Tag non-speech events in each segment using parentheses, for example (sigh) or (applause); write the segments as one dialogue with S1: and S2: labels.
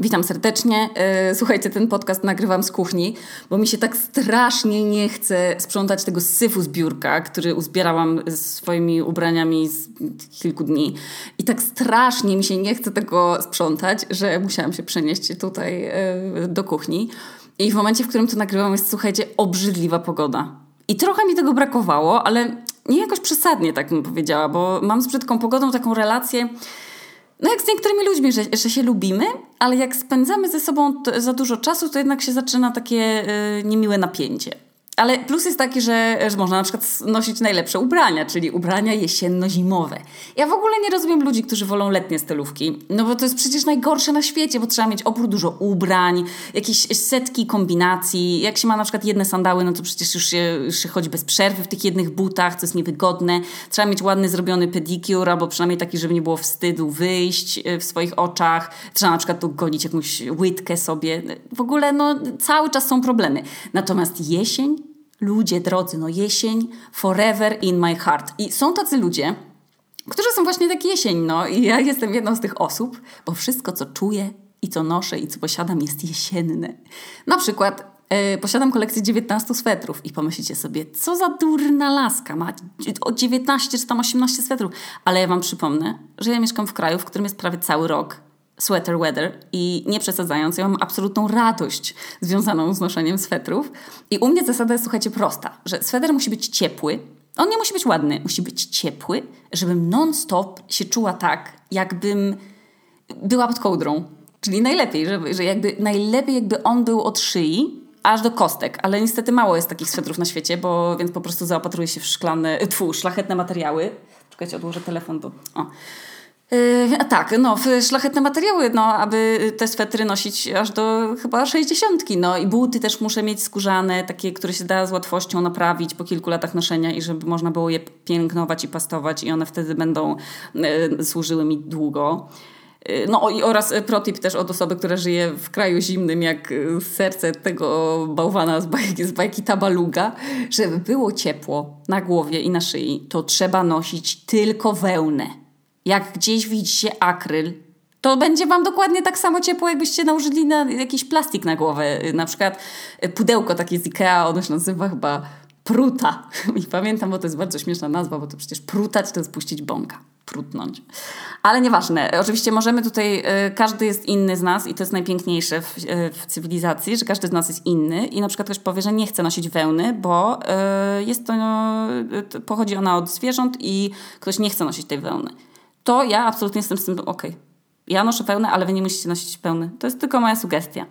S1: Witam serdecznie. E, słuchajcie, ten podcast nagrywam z kuchni, bo mi się tak strasznie nie chce sprzątać tego syfu z biurka, który uzbierałam swoimi ubraniami z kilku dni. I tak strasznie mi się nie chce tego sprzątać, że musiałam się przenieść tutaj e, do kuchni. I w momencie, w którym to nagrywam, jest, słuchajcie, obrzydliwa pogoda. I trochę mi tego brakowało, ale nie jakoś przesadnie, tak bym powiedziała, bo mam z brzydką pogodą taką relację no jak z niektórymi ludźmi, że, że się lubimy, ale jak spędzamy ze sobą za dużo czasu, to jednak się zaczyna takie y, niemiłe napięcie. Ale plus jest taki, że, że można na przykład nosić najlepsze ubrania, czyli ubrania jesienno-zimowe. Ja w ogóle nie rozumiem ludzi, którzy wolą letnie stylówki, no bo to jest przecież najgorsze na świecie, bo trzeba mieć oprócz dużo ubrań, jakieś setki kombinacji. Jak się ma na przykład jedne sandały, no to przecież już się, już się chodzi bez przerwy w tych jednych butach, co jest niewygodne. Trzeba mieć ładny zrobiony pedicure, albo przynajmniej taki, żeby nie było wstydu wyjść e, w swoich oczach. Trzeba na przykład tu golić jakąś łydkę sobie. W ogóle no cały czas są problemy. Natomiast jesień ludzie drodzy, no jesień forever in my heart. I są tacy ludzie, którzy są właśnie tak jesień, no i ja jestem jedną z tych osób, bo wszystko, co czuję i co noszę i co posiadam jest jesienne. Na przykład yy, posiadam kolekcję 19 swetrów i pomyślicie sobie, co za durna laska, ma o 19 czy tam 18 swetrów. Ale ja wam przypomnę, że ja mieszkam w kraju, w którym jest prawie cały rok sweater weather i nie przesadzając, ja mam absolutną radość związaną z noszeniem swetrów. I u mnie zasada jest, słuchajcie, prosta, że sweter musi być ciepły, on nie musi być ładny, musi być ciepły, żebym non-stop się czuła tak, jakbym była pod kołdrą. Czyli najlepiej, żeby, że jakby, najlepiej jakby on był od szyi, aż do kostek, ale niestety mało jest takich swetrów na świecie, bo więc po prostu zaopatruję się w szklane, tfu, szlachetne materiały. Czekajcie, odłożę telefon do... O. Yy, tak, no, szlachetne materiały, no, aby te swetry nosić aż do chyba 60. No i buty też muszę mieć skórzane, takie, które się da z łatwością naprawić po kilku latach noszenia i żeby można było je pielęgnować i pastować i one wtedy będą yy, służyły mi długo. Yy, no i oraz protip też od osoby, która żyje w kraju zimnym, jak serce tego bałwana z bajki, z bajki Tabaluga, żeby było ciepło na głowie i na szyi, to trzeba nosić tylko wełnę jak gdzieś widzicie akryl, to będzie Wam dokładnie tak samo ciepło, jakbyście nałożyli na jakiś plastik na głowę. Na przykład pudełko takie z Ikea, ono się nazywa chyba pruta. (laughs) I pamiętam, bo to jest bardzo śmieszna nazwa, bo to przecież prutać to jest puścić bąka. Prutnąć. Ale nieważne. Oczywiście możemy tutaj, y, każdy jest inny z nas i to jest najpiękniejsze w, y, w, cywilizacji, że każdy z nas jest inny i na przykład ktoś powie, że nie chce nosić wełny, bo jest to, pochodzi ona od zwierząt i ktoś nie chce nosić tej wełny to ja absolutnie jestem z tym ok. Ja noszę pełne, ale wy nie musicie nosić pełny. To jest tylko moja sugestia.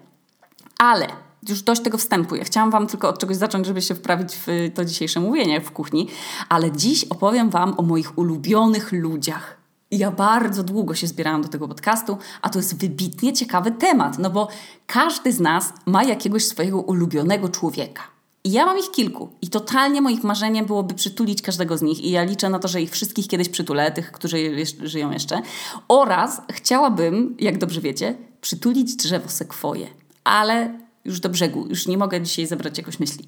S1: Ale już dość tego wstępu. Ja chciałam Wam tylko od czegoś zacząć, żeby się wprawić w to dzisiejsze mówienie w kuchni, ale dziś opowiem Wam o moich ulubionych ludziach. Ja bardzo długo się zbierałam do tego podcastu, a to jest wybitnie ciekawy temat, no bo każdy z nas ma jakiegoś swojego ulubionego człowieka. Ja mam ich kilku i totalnie moich marzeniem byłoby przytulić każdego z nich i ja liczę na to, że ich wszystkich kiedyś przytulę, tych, którzy żyją jeszcze. Oraz chciałabym, jak dobrze wiecie, przytulić drzewo sekwoje. Ale już do brzegu, już nie mogę dzisiaj zebrać jakoś myśli.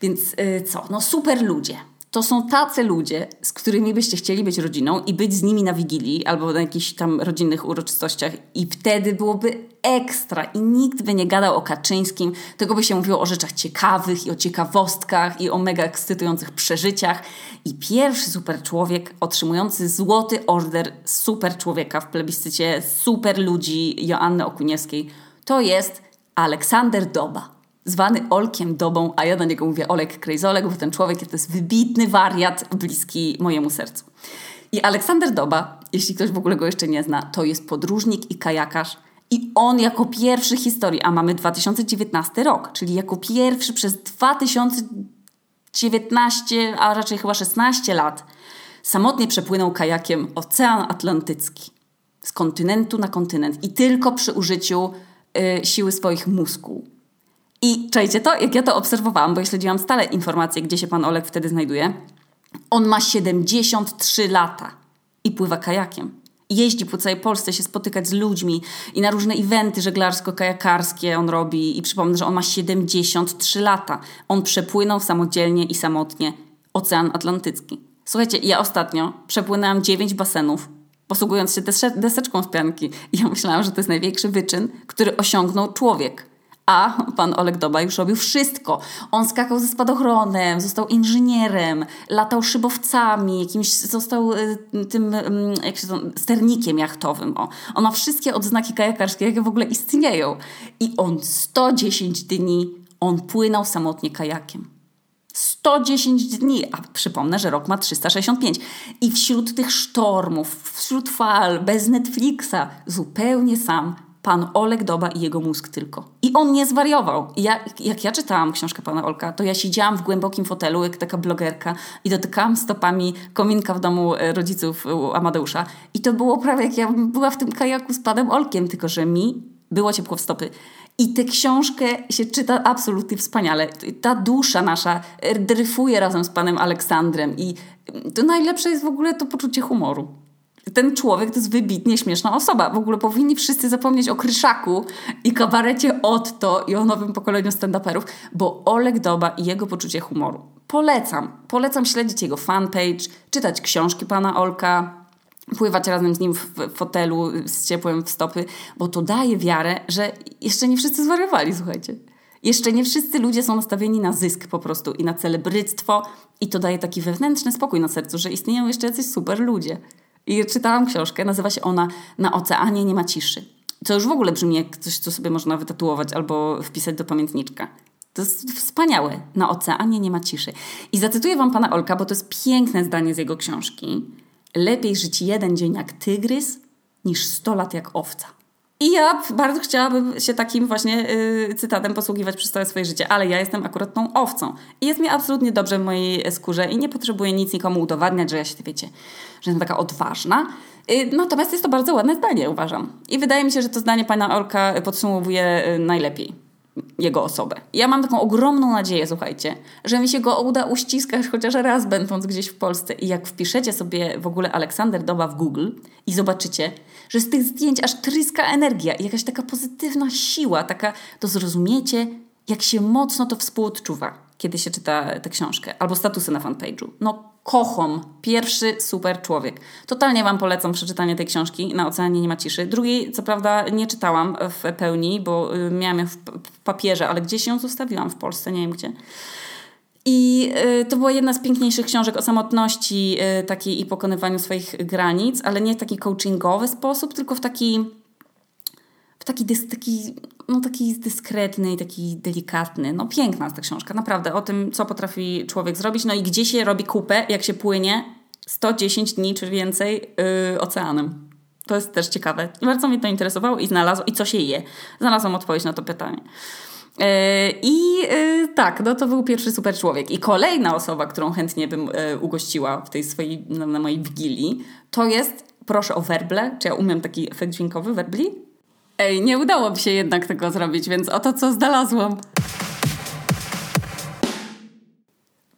S1: Więc yy, co? No super ludzie to są tacy ludzie, z którymi byście chcieli być rodziną i być z nimi na wigilii albo na jakichś tam rodzinnych uroczystościach i wtedy byłoby ekstra i nikt by nie gadał o Kaczyńskim, tylko by się mówiło o rzeczach ciekawych i o ciekawostkach i o mega ekscytujących przeżyciach. I pierwszy super człowiek otrzymujący złoty order super człowieka w plebiscycie super ludzi Joanny Okuniewskiej to jest Aleksander Doba zwany Olkiem Dobą, a ja do niego mówię Olek Krejzolek, bo ten człowiek to jest wybitny wariat, bliski mojemu sercu. I Aleksander Doba, jeśli ktoś w ogóle go jeszcze nie zna, to jest podróżnik i kajakarz. I on jako pierwszy historii, a mamy 2019 rok, czyli jako pierwszy przez 2019, a raczej chyba 16 lat, samotnie przepłynął kajakiem Ocean Atlantycki z kontynentu na kontynent i tylko przy użyciu y, siły swoich mózgu. I czajcie to, jak ja to obserwowałam, bo ja śledziłam stale informacje, gdzie się pan Olek wtedy znajduje. On ma 73 lata i pływa kajakiem. Jeździ po całej Polsce się spotykać z ludźmi i na różne eventy żeglarsko-kajakarskie on robi. I przypomnę, że on ma 73 lata. On przepłynął samodzielnie i samotnie Ocean Atlantycki. Słuchajcie, ja ostatnio przepłynęłam 9 basenów posługując się deseczką z pianki. I ja myślałam, że to jest największy wyczyn, który osiągnął człowiek. A pan Oleg Doba już robił wszystko. On skakał ze spadochronem, został inżynierem, latał szybowcami, jakimś został y, tym, y, jak się to, sternikiem jachtowym. O. On ma wszystkie odznaki kajakarskie, jakie w ogóle istnieją. I on 110 dni, on płynął samotnie kajakiem. 110 dni, a przypomnę, że rok ma 365. I wśród tych sztormów, wśród fal, bez Netflixa, zupełnie sam pan Oleg Doba i jego mózg tylko. I on nie zwariował. ja, jak ja czytałam książkę pana Olka, to ja siedziałam w głębokim fotelu, jak taka blogerka i dotykałam stopami kominka w domu e, rodziców Amadeusza. I to było prawie jak ja była w tym kajaku z panem Olkiem, tylko że mi było ciepło w stopy. I tę książkę się czyta absolutnie wspaniale. Ta dusza nasza dryfuje razem z panem Aleksandrem i to najlepsze jest w ogóle to poczucie humoru ten człowiek to jest wybitnie śmieszna osoba. W ogóle powinni wszyscy zapomnieć o Kryszaku i kabarecie Otto i o nowym pokoleniu stand-uperów, bo Oleg Doba i jego poczucie humoru. Polecam. Polecam śledzić jego fanpage, czytać książki pana Olka, pływać razem z nim w fotelu z ciepłem w stopy, bo to daje wiarę, że jeszcze nie wszyscy zwariowali, słuchajcie. Jeszcze nie wszyscy ludzie są nastawieni na zysk po prostu i na celebryctwo i to daje taki wewnętrzny spokój na sercu, że istnieją jeszcze jacyś super ludzie. I czytałam książkę, nazywa się ona Na oceanie nie ma ciszy. Co już w ogóle brzmi jak coś, co sobie można wytatuować albo wpisać do pamiętniczka. To jest wspaniałe. Na oceanie nie ma ciszy. I zacytuję wam pana Olka, bo to jest piękne zdanie z jego książki. Lepiej żyć jeden dzień jak tygrys, niż sto lat jak owca. I ja bardzo chciałabym się takim właśnie yy, cytatem posługiwać przez całe swoje życie, ale ja jestem akurat tą owcą. I jest mi absolutnie dobrze w mojej skórze i nie potrzebuję nic nikomu udowadniać, że ja się, wiecie, że jestem taka odważna. Yy, natomiast jest to bardzo ładne zdanie, uważam. I wydaje mi się, że to zdanie pana Olka podsumowuje yy, najlepiej jego osobę. Ja mam taką ogromną nadzieję, słuchajcie, że mi się go uda uściskać chociaż raz będąc gdzieś w Polsce. I jak wpiszecie sobie w ogóle Aleksander Doba w Google i zobaczycie, że z tych zdjęć aż tryska energia i jakaś taka pozytywna siła, taka, to zrozumiecie, jak się mocno to współodczuwa, kiedy się czyta tę książkę. Albo statusy na fanpage'u. No kochom. Pierwszy super człowiek. Totalnie Wam polecam przeczytanie tej książki Na Oceanie Nie ma ciszy. Drugiej, co prawda, nie czytałam w pełni, bo y, miałam ją w papierze, ale gdzieś ją zostawiłam w Polsce, nie wiem gdzie. I y, to była jedna z piękniejszych książek o samotności y, takiej i pokonywaniu swoich granic, ale nie w taki coachingowy sposób, tylko w taki w taki, taki, no, taki dyskretny i taki delikatny. No piękna jest ta książka, naprawdę, o tym, co potrafi człowiek zrobić, no i gdzie się robi kupę, jak się płynie 110 dni czy więcej yy, oceanem. To jest też ciekawe. Bardzo mnie to interesowało i znalazłam, i co się je. Znalazłam odpowiedź na to pytanie. Yy, I yy, tak, no to był pierwszy super człowiek. I kolejna osoba, którą chętnie bym yy, ugościła w tej swojej, na, na mojej wigilii, to jest, proszę o werble, czy ja umiem taki efekt dźwiękowy, werbli? Ej, nie udało mi się jednak tego zrobić, więc oto co znalazłam.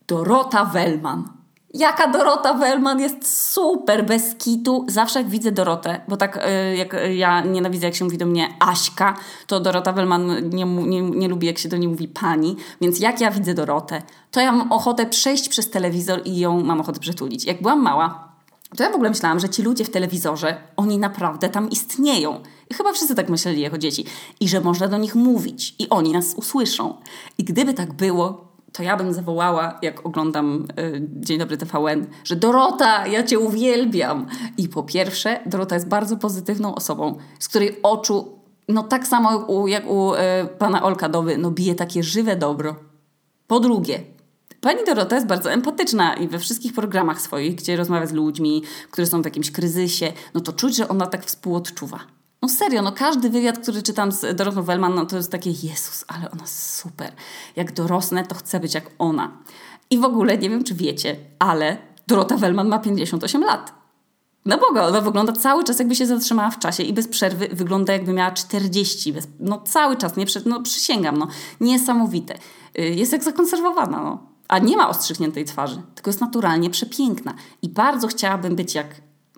S1: Dorota Wellman. Jaka Dorota Wellman jest super, bez kitu. Zawsze jak widzę Dorotę, bo tak y, jak ja nienawidzę, jak się mówi do mnie Aśka, to Dorota Wellman nie, nie, nie lubi, jak się do niej mówi pani. Więc jak ja widzę Dorotę, to ja mam ochotę przejść przez telewizor i ją mam ochotę przytulić. Jak byłam mała, to ja w ogóle myślałam, że ci ludzie w telewizorze, oni naprawdę tam istnieją. Chyba wszyscy tak myśleli jako dzieci. I że można do nich mówić i oni nas usłyszą. I gdyby tak było, to ja bym zawołała, jak oglądam y, Dzień Dobry TVN, że Dorota, ja cię uwielbiam. I po pierwsze, Dorota jest bardzo pozytywną osobą, z której oczu, no tak samo jak u, jak u y, pana Olka Dowy, no bije takie żywe dobro. Po drugie, Pani Dorota jest bardzo empatyczna i we wszystkich programach swoich, gdzie rozmawia z ludźmi, którzy są w jakimś kryzysie, no to czuć, że ona tak współodczuwa. No serio, no każdy wywiad, który czytam z Dorotą Wellman, no to jest takie Jezus, ale ona super. Jak dorosnę, to chcę być jak ona. I w ogóle, nie wiem czy wiecie, ale Dorota Wellman ma 58 lat. No Boga, ona wygląda cały czas jakby się zatrzymała w czasie i bez przerwy wygląda jakby miała 40. Bez, no cały czas, nie, no przysięgam, no. Niesamowite. Y, jest jak zakonserwowana, no. A nie ma ostrzykniętej twarzy, tylko jest naturalnie przepiękna. I bardzo chciałabym być jak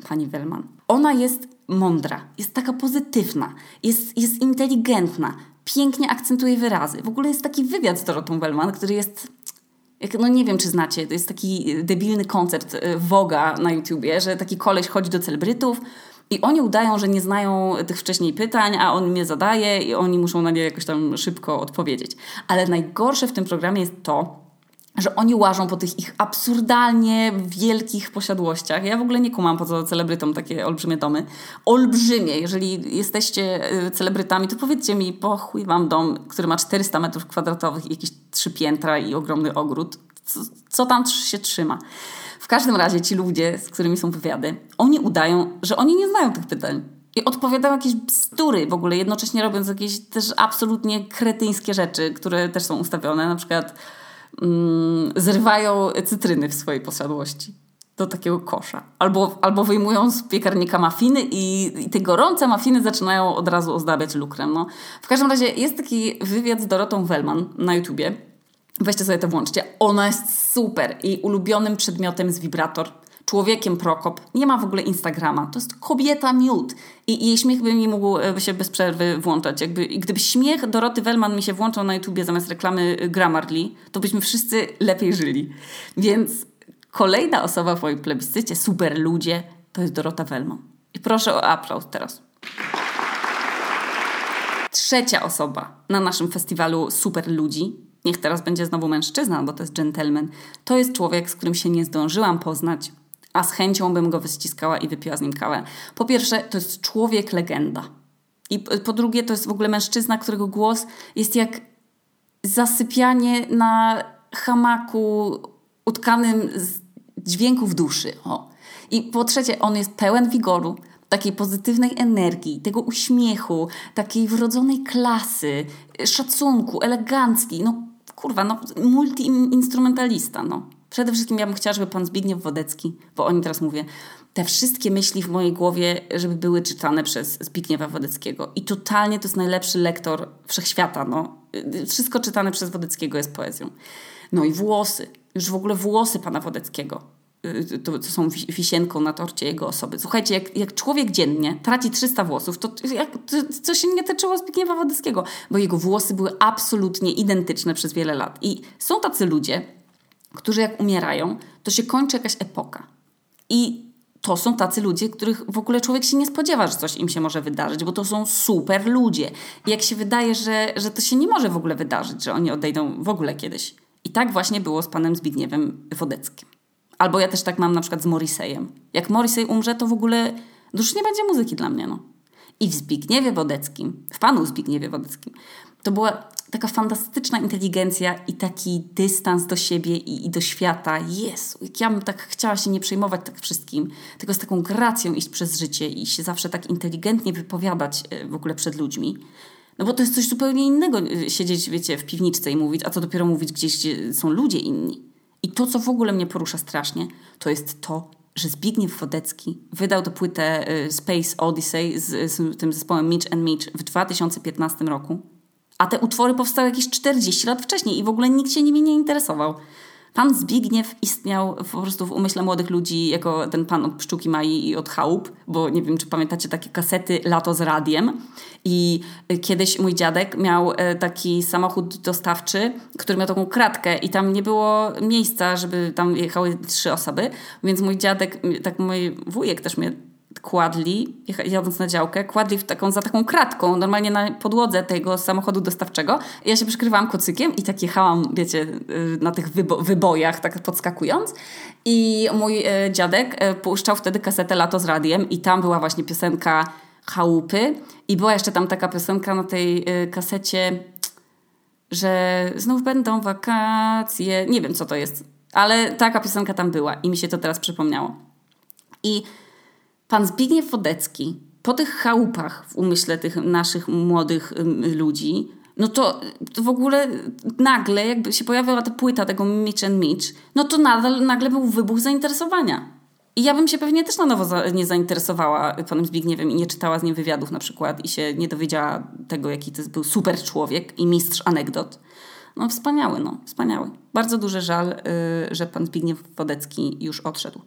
S1: pani Wellman. Ona jest mądra, jest taka pozytywna, jest, jest inteligentna, pięknie akcentuje wyrazy. W ogóle jest taki wywiad z Dorotą Wellman, który jest Jak, no nie wiem, czy znacie, to jest taki debilny koncept Woga na YouTubie, że taki koleś chodzi do celebrytów i oni udają, że nie znają tych wcześniej pytań, a on mnie zadaje i oni muszą na nie jakoś tam szybko odpowiedzieć. Ale najgorsze w tym programie jest to, że oni łażą po tych ich absurdalnie wielkich posiadłościach. Ja w ogóle nie kumam po co celebrytom takie olbrzymie domy. Olbrzymie. Jeżeli jesteście y, celebrytami, to powiedzcie mi, po chuj wam dom, który ma 400 metrów kwadratowych jakieś trzy piętra i ogromny ogród. Co, co tam się trzyma? W każdym razie ci ludzie, z którymi są wywiady, oni udają, że oni nie znają tych pytań. I odpowiadają jakieś bzdury w ogóle, jednocześnie robiąc jakieś też absolutnie kretyńskie rzeczy, które też są ustawione. Na przykład zrywają cytryny w swojej posiadłości do takiego kosza. Albo, albo wyjmują z piekarnika mafiny i, i te gorące mafiny zaczynają od razu ozdabiać lukrem. No. W każdym razie jest taki wywiad z Dorotą Wellman na YouTubie. Weźcie sobie to włączcie. Ona jest super. i ulubionym przedmiotem jest wibrator człowiekiem Prokop. Nie ma w ogóle Instagrama. To jest kobieta miód. I, jej śmiech by mi mógł by się bez przerwy włączać. Jakby, gdyby śmiech Doroty Wellman mi się włączał na YouTubie zamiast reklamy Grammarly, to byśmy wszyscy lepiej żyli. Więc kolejna osoba w moim plebiscycie, super ludzie, to jest Dorota Wellman. I proszę o aplauz teraz. Trzecia osoba na naszym festiwalu Super Ludzi, niech teraz będzie znowu mężczyzna, bo to jest gentleman, to jest człowiek, z którym się nie zdążyłam poznać, a z chęcią bym go wyściskała i wypiła z nim kawę. Po pierwsze, to jest człowiek legenda. I po drugie, to jest w ogóle mężczyzna, którego głos jest jak zasypianie na hamaku utkanym z dźwięków duszy. O. I po trzecie, on jest pełen wigoru, takiej pozytywnej energii, tego uśmiechu, takiej wrodzonej klasy, szacunku, elegancki. No kurwa, no multi-instrumentalista, no. Przede wszystkim ja bym chciała, żeby pan Zbigniew Wodecki, bo o nim teraz mówię, te wszystkie myśli w mojej głowie, żeby były czytane przez Zbigniewa Wodeckiego. I totalnie to jest najlepszy lektor wszechświata. No. Wszystko czytane przez Wodeckiego jest poezją. No i włosy. Już w ogóle włosy pana Wodeckiego. Y, to, to są wisienką na torcie jego osoby. Słuchajcie, jak, jak człowiek dziennie traci 300 włosów, to, jak, to, to się nie tyczyło Zbigniewa Wodeckiego, bo jego włosy były absolutnie identyczne przez wiele lat. I są tacy ludzie, którzy jak umierają, to się kończy jakaś epoka. I to są tacy ludzie, których w ogóle człowiek się nie spodziewa, że coś im się może wydarzyć, bo to są super ludzie. I jak się wydaje, że, że to się nie może w ogóle wydarzyć, że oni odejdą w ogóle kiedyś. I tak właśnie było z panem Zbigniewem Wodeckim. Albo ja też tak mam na przykład z Morriseyem. Jak Morrisey umrze, to w ogóle już nie będzie muzyki dla mnie. No. I w Zbigniewie Wodeckim, w panu Zbigniewie Wodeckim, to była taka fantastyczna inteligencja i taki dystans do siebie i, i do świata. Jezu, jak ja bym tak chciała się nie przejmować tak wszystkim, tylko z taką gracją iść przez życie i się zawsze tak inteligentnie wypowiadać e, w ogóle przed ludźmi. No bo to jest coś zupełnie innego e, siedzieć, wiecie, w piwniczce i mówić, a co dopiero mówić gdzieś, gdzie są ludzie inni. I to, co w ogóle mnie porusza strasznie, to jest to, że Zbigniew Wodecki wydał tę płytę y, Space Odyssey z, z tym zespołem Mitch and Mitch w 2015 roku, a te utwory powstały jakieś 40 lat wcześniej i w ogóle nikt się nimi nie interesował. Pan Zbigniew istniał po prostu w umyśle młodych ludzi jako ten pan od pszczółki Mai i od chałup, bo nie wiem, czy pamiętacie takie kasety Lato z radiem. I kiedyś mój dziadek miał e, taki samochód dostawczy, który miał taką kratkę i tam nie było miejsca, żeby tam jechały trzy osoby, więc mój dziadek, tak mój wujek też mnie kładli, jadąc na działkę, kładli w taką, za taką kratką, normalnie na podłodze tego samochodu dostawczego. Ja się przykrywałam kocykiem i tak jechałam, wiecie, y, na tych wybo wybojach, tak podskakując. I mój y, dziadek y, puszczał wtedy kasetę Lato z radiem i tam była właśnie piosenka Chałupy i była jeszcze tam taka piosenka na tej kasecie, że znów będą wakacje. Nie wiem, co to jest, ale taka piosenka tam była i mi się to teraz przypomniało. I Pan Zbigniew Wodecki po tych chałupach w umyśle tych naszych młodych ludzi, no to, to w ogóle nagle jakby się pojawiła ta płyta tego Mitch and Mitch, no to nadal, nagle był wybuch zainteresowania. I ja bym się pewnie też na nowo za, nie zainteresowała panem Zbigniewem i nie czytała z nim wywiadów na przykład i się nie dowiedziała tego, jaki to był super człowiek i mistrz anegdot. No wspaniały, no, wspaniały. Bardzo duży żal, y, że pan Zbigniew Wodecki już odszedł.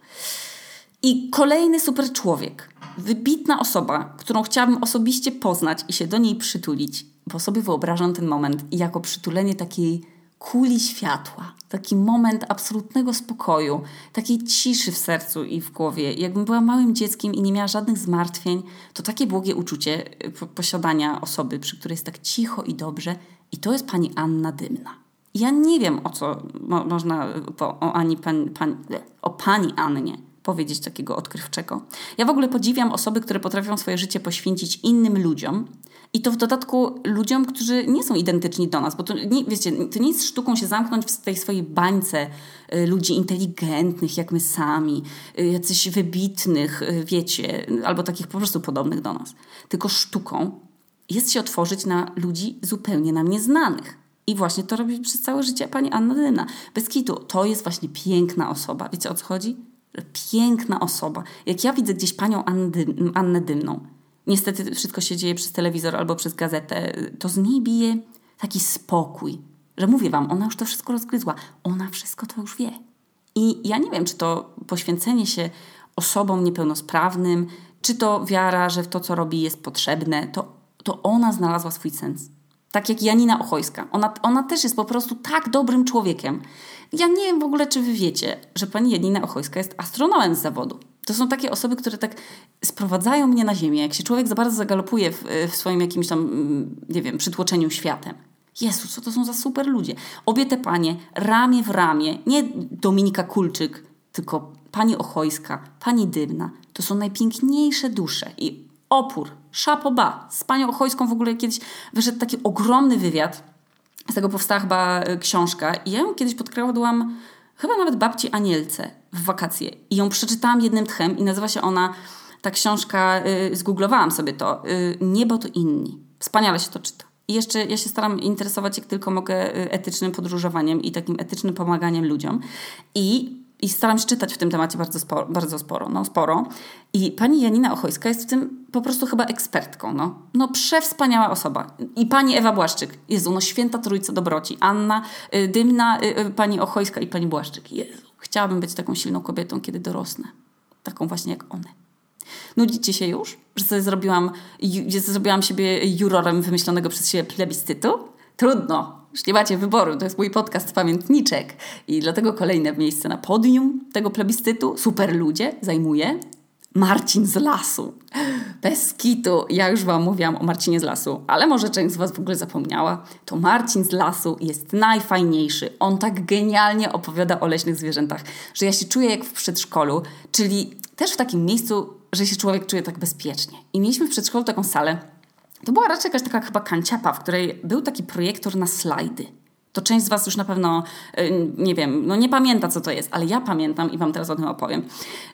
S1: I kolejny super człowiek, wybitna osoba, którą chciałabym osobiście poznać i się do niej przytulić, bo sobie wyobrażam ten moment jako przytulenie takiej kuli światła, taki moment absolutnego spokoju, takiej ciszy w sercu i w głowie. Jakbym była małym dzieckiem i nie miała żadnych zmartwień, to takie błogie uczucie y, posiadania osoby, przy której jest tak cicho i dobrze. I to jest pani Anna Dymna. Ja nie wiem, o co mo można po, o, Ani, pan, pan, o pani Annie powiedzieć takiego odkrywczego. Ja w ogóle podziwiam osoby, które potrafią swoje życie poświęcić innym ludziom, i to w dodatku ludziom, którzy nie są identyczni do nas, bo to nie, wiecie, to nie jest sztuką się zamknąć w tej swojej bańce y, ludzi inteligentnych, jak my sami, y, jacyś wybitnych, y, wiecie, albo takich po prostu podobnych do nas. Tylko sztuką jest się otworzyć na ludzi zupełnie nam nieznanych. I właśnie to robi przez całe życie pani Anna Dyna. Bez kitu, to jest właśnie piękna osoba. Wiecie o co chodzi? Piękna osoba. Jak ja widzę gdzieś panią Annę Dymną, niestety wszystko się dzieje przez telewizor albo przez gazetę, to z niej bije taki spokój, że mówię wam, ona już to wszystko rozgryzła, ona wszystko to już wie. I ja nie wiem, czy to poświęcenie się osobom niepełnosprawnym, czy to wiara, że w to, co robi, jest potrzebne, to, to ona znalazła swój sens. Tak jak Janina Ochojska. Ona, ona też jest po prostu tak dobrym człowiekiem. Ja nie wiem w ogóle, czy wy wiecie, że pani Janina Ochojska jest astronomem z zawodu. To są takie osoby, które tak sprowadzają mnie na ziemię. Jak się człowiek za bardzo zagalopuje w, w swoim jakimś tam, mm, nie wiem, przytłoczeniu światem. Jezus, co to są za super ludzie. Obie te panie, ramię w ramię, nie Dominika Kulczyk, tylko pani Ochojska, pani Dymna, to są najpiękniejsze dusze. I opór, szapoba. Z panią Ochojską w ogóle kiedyś wyszedł taki ogromny wywiad. Z tego powstała chyba e, książka. I ja ją kiedyś podkradłam chyba nawet babci Anielce w wakacje. I ją przeczytałam jednym tchem i nazywa się ona, ta książka, yy, zgooglowałam sobie to, yy, Niebo to inni. Wspaniale się to czyta. I jeszcze ja się staram interesować jak tylko mogę y, etycznym podróżowaniem i takim etycznym pomaganiem ludziom. I i staram się czytać w tym temacie bardzo sporo, bardzo sporo, no sporo. I pani Janina Ochojska jest w tym po prostu chyba ekspertką, no. No przewspaniała osoba. I pani Ewa Błaszczyk. Jezu, no święta trójca dobroci. Anna y, Dymna, y, y, pani Ochojska i pani Błaszczyk. Jezu, chciałabym być taką silną kobietą, kiedy dorosnę. Taką właśnie jak one. Nudzicie się już? Że sobie zrobiłam, ju, zrobiłam siebie jurorem wymyślonego przez siebie plebiscytu? Trudno, już nie macie wyboru, to jest mój podcast pamiętniczek i dlatego kolejne miejsce na podium tego plebiscytu, super ludzie, zajmuje Marcin z Lasu. Bez kitu, ja już Wam mówiłam o Marcinie z Lasu, ale może część z Was w ogóle zapomniała. To Marcin z Lasu jest najfajniejszy. On tak genialnie opowiada o leśnych zwierzętach, że ja się czuję jak w przedszkolu, czyli też w takim miejscu, że się człowiek czuje tak bezpiecznie. I mieliśmy w przedszkolu taką salę, to była raczej jakaś taka chyba kanciapa, w której był taki projektor na slajdy. To część z Was już na pewno, y, nie wiem, no nie pamięta co to jest, ale ja pamiętam i Wam teraz o tym opowiem,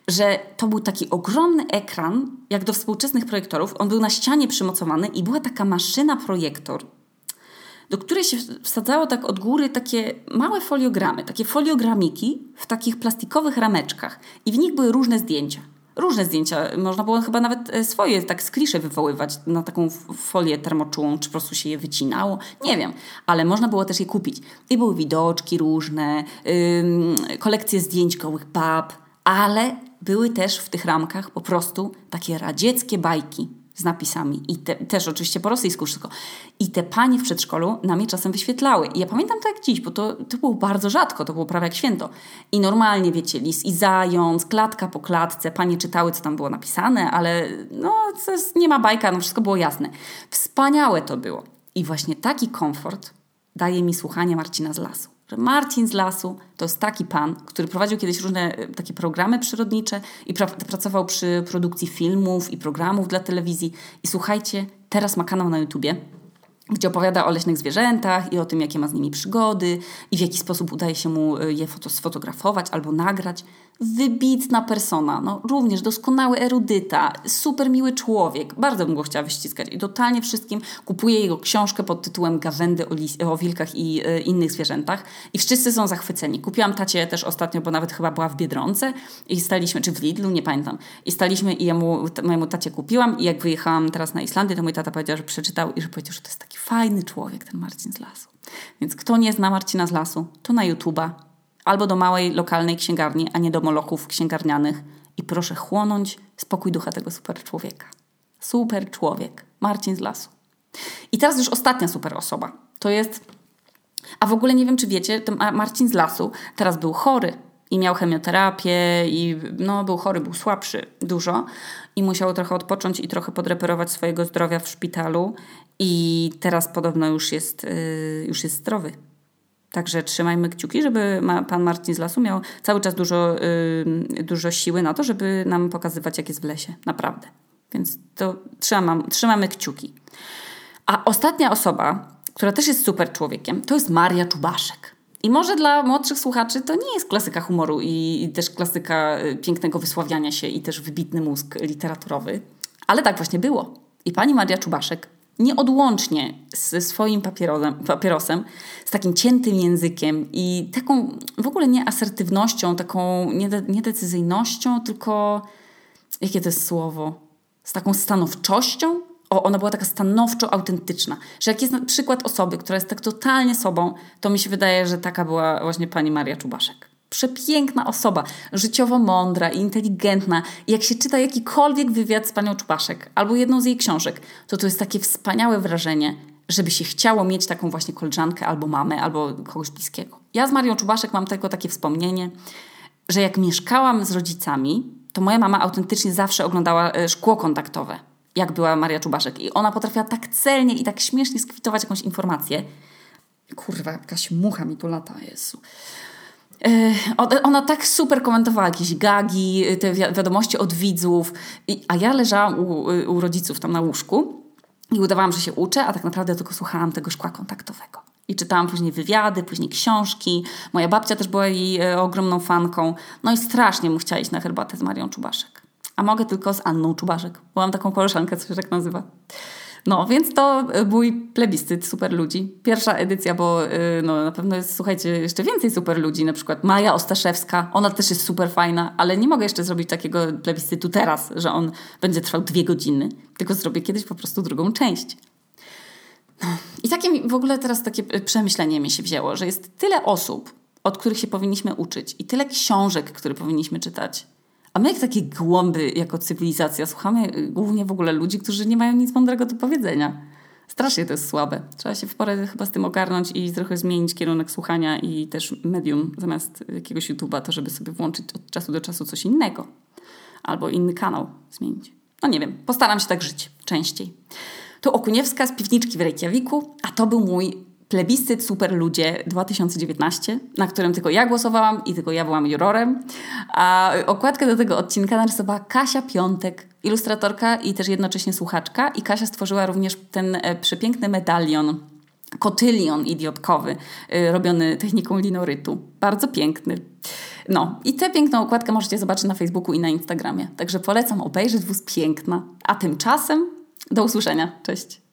S1: że to był taki ogromny ekran, jak do współczesnych projektorów. On był na ścianie przymocowany i była taka maszyna projektor, do której się wsadzało tak od góry takie małe foliogramy, takie foliogramiki w takich plastikowych rameczkach i w nich były różne zdjęcia różne zdjęcia. Można było chyba nawet e, swoje tak z kliszy wywoływać na taką folię termoczułą, czy po prostu się je wycinało. Nie wiem, ale można było też je kupić. I były widoczki różne, kolekcje zdjęć gołych bab, ale były też w tych ramkach po prostu takie radzieckie bajki z napisami. I te, też oczywiście po rosyjsku wszystko. I te panie w przedszkolu na mnie czasem wyświetlały. I ja pamiętam to jak dziś, bo to, to było bardzo rzadko, to było prawie jak święto. I normalnie, wiecie, lis i zając, klatka po klatce, panie czytały, co tam było napisane, ale no, jest, nie ma bajka, no wszystko było jasne. Wspaniałe to było. I właśnie taki komfort daje mi słuchanie Marcina z lasu że Marcin z lasu to jest taki pan, który prowadził kiedyś różne e, takie programy przyrodnicze i pra pracował przy produkcji filmów i programów dla telewizji. I słuchajcie, teraz ma kanał na YouTubie, gdzie opowiada o leśnych zwierzętach i o tym, jakie ma z nimi przygody i w jaki sposób udaje się mu e, je sfotografować albo nagrać wybitna persona, no również doskonały erudyta, super miły człowiek. Bardzo bym go chciała wyściskać i totalnie wszystkim kupuję jego książkę pod tytułem Gawędy o, o wilkach i y, innych zwierzętach i wszyscy są zachwyceni. Kupiłam tacie też ostatnio, bo nawet chyba była w Biedronce i staliśmy, czy w Lidlu, nie pamiętam. I staliśmy i jemu, mojemu tacie kupiłam i jak wyjechałam teraz na Islandię, to mój tata powiedział, że przeczytał i że powiedział, że to jest taki fajny człowiek, ten Marcin z lasu. Więc kto nie zna Marcina z lasu, to na YouTube'a albo do małej lokalnej księgarni, a nie do molochów księgarnianych i proszę chłonąć spokój ducha tego super człowieka. Super człowiek. Marcin z lasu. I teraz już ostatnia super osoba. To jest A w ogóle nie wiem, czy wiecie, ten Marcin z lasu teraz był chory i miał chemioterapię i no, był chory, był słabszy dużo i musiał trochę odpocząć i trochę podreperować swojego zdrowia w szpitalu i teraz podobno już jest, yy, już jest zdrowy. Także trzymajmy kciuki, żeby ma, pan Marcin z lasu miał cały czas dużo, yy, dużo siły na to, żeby nam pokazywać, jak jest w lesie. Naprawdę. Więc to trzymam, trzymamy kciuki. A ostatnia osoba, która też jest super człowiekiem, to jest Maria Czubaszek. I może dla młodszych słuchaczy to nie jest klasyka humoru i, i też klasyka y, pięknego wysławiania się i też wybitny mózg literaturowy, ale tak właśnie było. I pani Maria Czubaszek nieodłącznie ze swoim papierosem, papierosem, z takim ciętym językiem i taką w ogóle nie asertywnością, taką niedecyzyjnością, tylko jakie to jest słowo? Z taką stanowczością, o, ona była taka stanowczo autentyczna, że jak jest przykład osoby, która jest tak totalnie sobą, to mi się wydaje, że taka była właśnie pani Maria Czubaszek. Przepiękna osoba, życiowo mądra i inteligentna. Jak się czyta jakikolwiek wywiad z panią Czubaszek albo jedną z jej książek, to to jest takie wspaniałe wrażenie, żeby się chciało mieć taką właśnie koleżankę albo mamę, albo kogoś bliskiego. Ja z Marią Czubaszek mam tylko takie wspomnienie, że jak mieszkałam z rodzicami, to moja mama autentycznie zawsze oglądała e, szkło kontaktowe jak była Maria Czubaszek. I ona potrafiła tak celnie i tak śmiesznie skwitować jakąś informację. Kurwa, jakaś mucha mi tu lata, Jezu. E, ona tak super komentowała jakieś gagi, te wiadomości od widzów, a ja leżałam u, u rodziców tam na łóżku i udawałam, że się uczę, a tak naprawdę tylko słuchałam tego szkła kontaktowego. I czytałam później wywiady, później książki. Moja babcia też była jej e, ogromną fanką. No i strasznie mu chciała iść na herbatę z Marią Czubaszek a mogę tylko z Anną Czubaszek. Bo mam taką koleżankę, co się tak nazywa. No, więc to mój plebiscyt super ludzi. Pierwsza edycja, bo yy, no, na pewno jest, słuchajcie, jeszcze więcej super ludzi, na przykład Maja Ostaszewska, ona też jest super fajna, ale nie mogę jeszcze zrobić takiego plebiscytu teraz, że on będzie trwał dwie godziny, tylko zrobię kiedyś po prostu drugą część. No. I takie w ogóle teraz takie przemyślenie mi się wzięło, że jest tyle osób, od których się powinniśmy uczyć i tyle książek, które powinniśmy czytać, a my jak takie głąby jako cywilizacja słuchamy y, głównie w ogóle ludzi, którzy nie mają nic mądrego do powiedzenia. Strasznie to jest słabe. Trzeba się w porę chyba z tym ogarnąć i trochę zmienić kierunek słuchania i też medium zamiast jakiegoś YouTube'a, to żeby sobie włączyć od czasu do czasu coś innego. Albo inny kanał zmienić. No nie wiem, postaram się tak żyć częściej. Tu Okuniewska z piwniczki w Reykjaviku, a to był mój plebiscyt Super Ludzie 2019, na którym tylko ja głosowałam i tylko ja byłam jurorem. A okładkę do tego odcinka narysowała Kasia Piątek, ilustratorka i też jednocześnie słuchaczka. I Kasia stworzyła również ten e, przepiękny medalion, kotylion idiotkowy, e, robiony techniką linorytu. Bardzo piękny. No i tę piękną okładkę możecie zobaczyć na Facebooku i na Instagramie. Także polecam obejrzeć, wóz piękna. A tymczasem do usłyszenia. Cześć.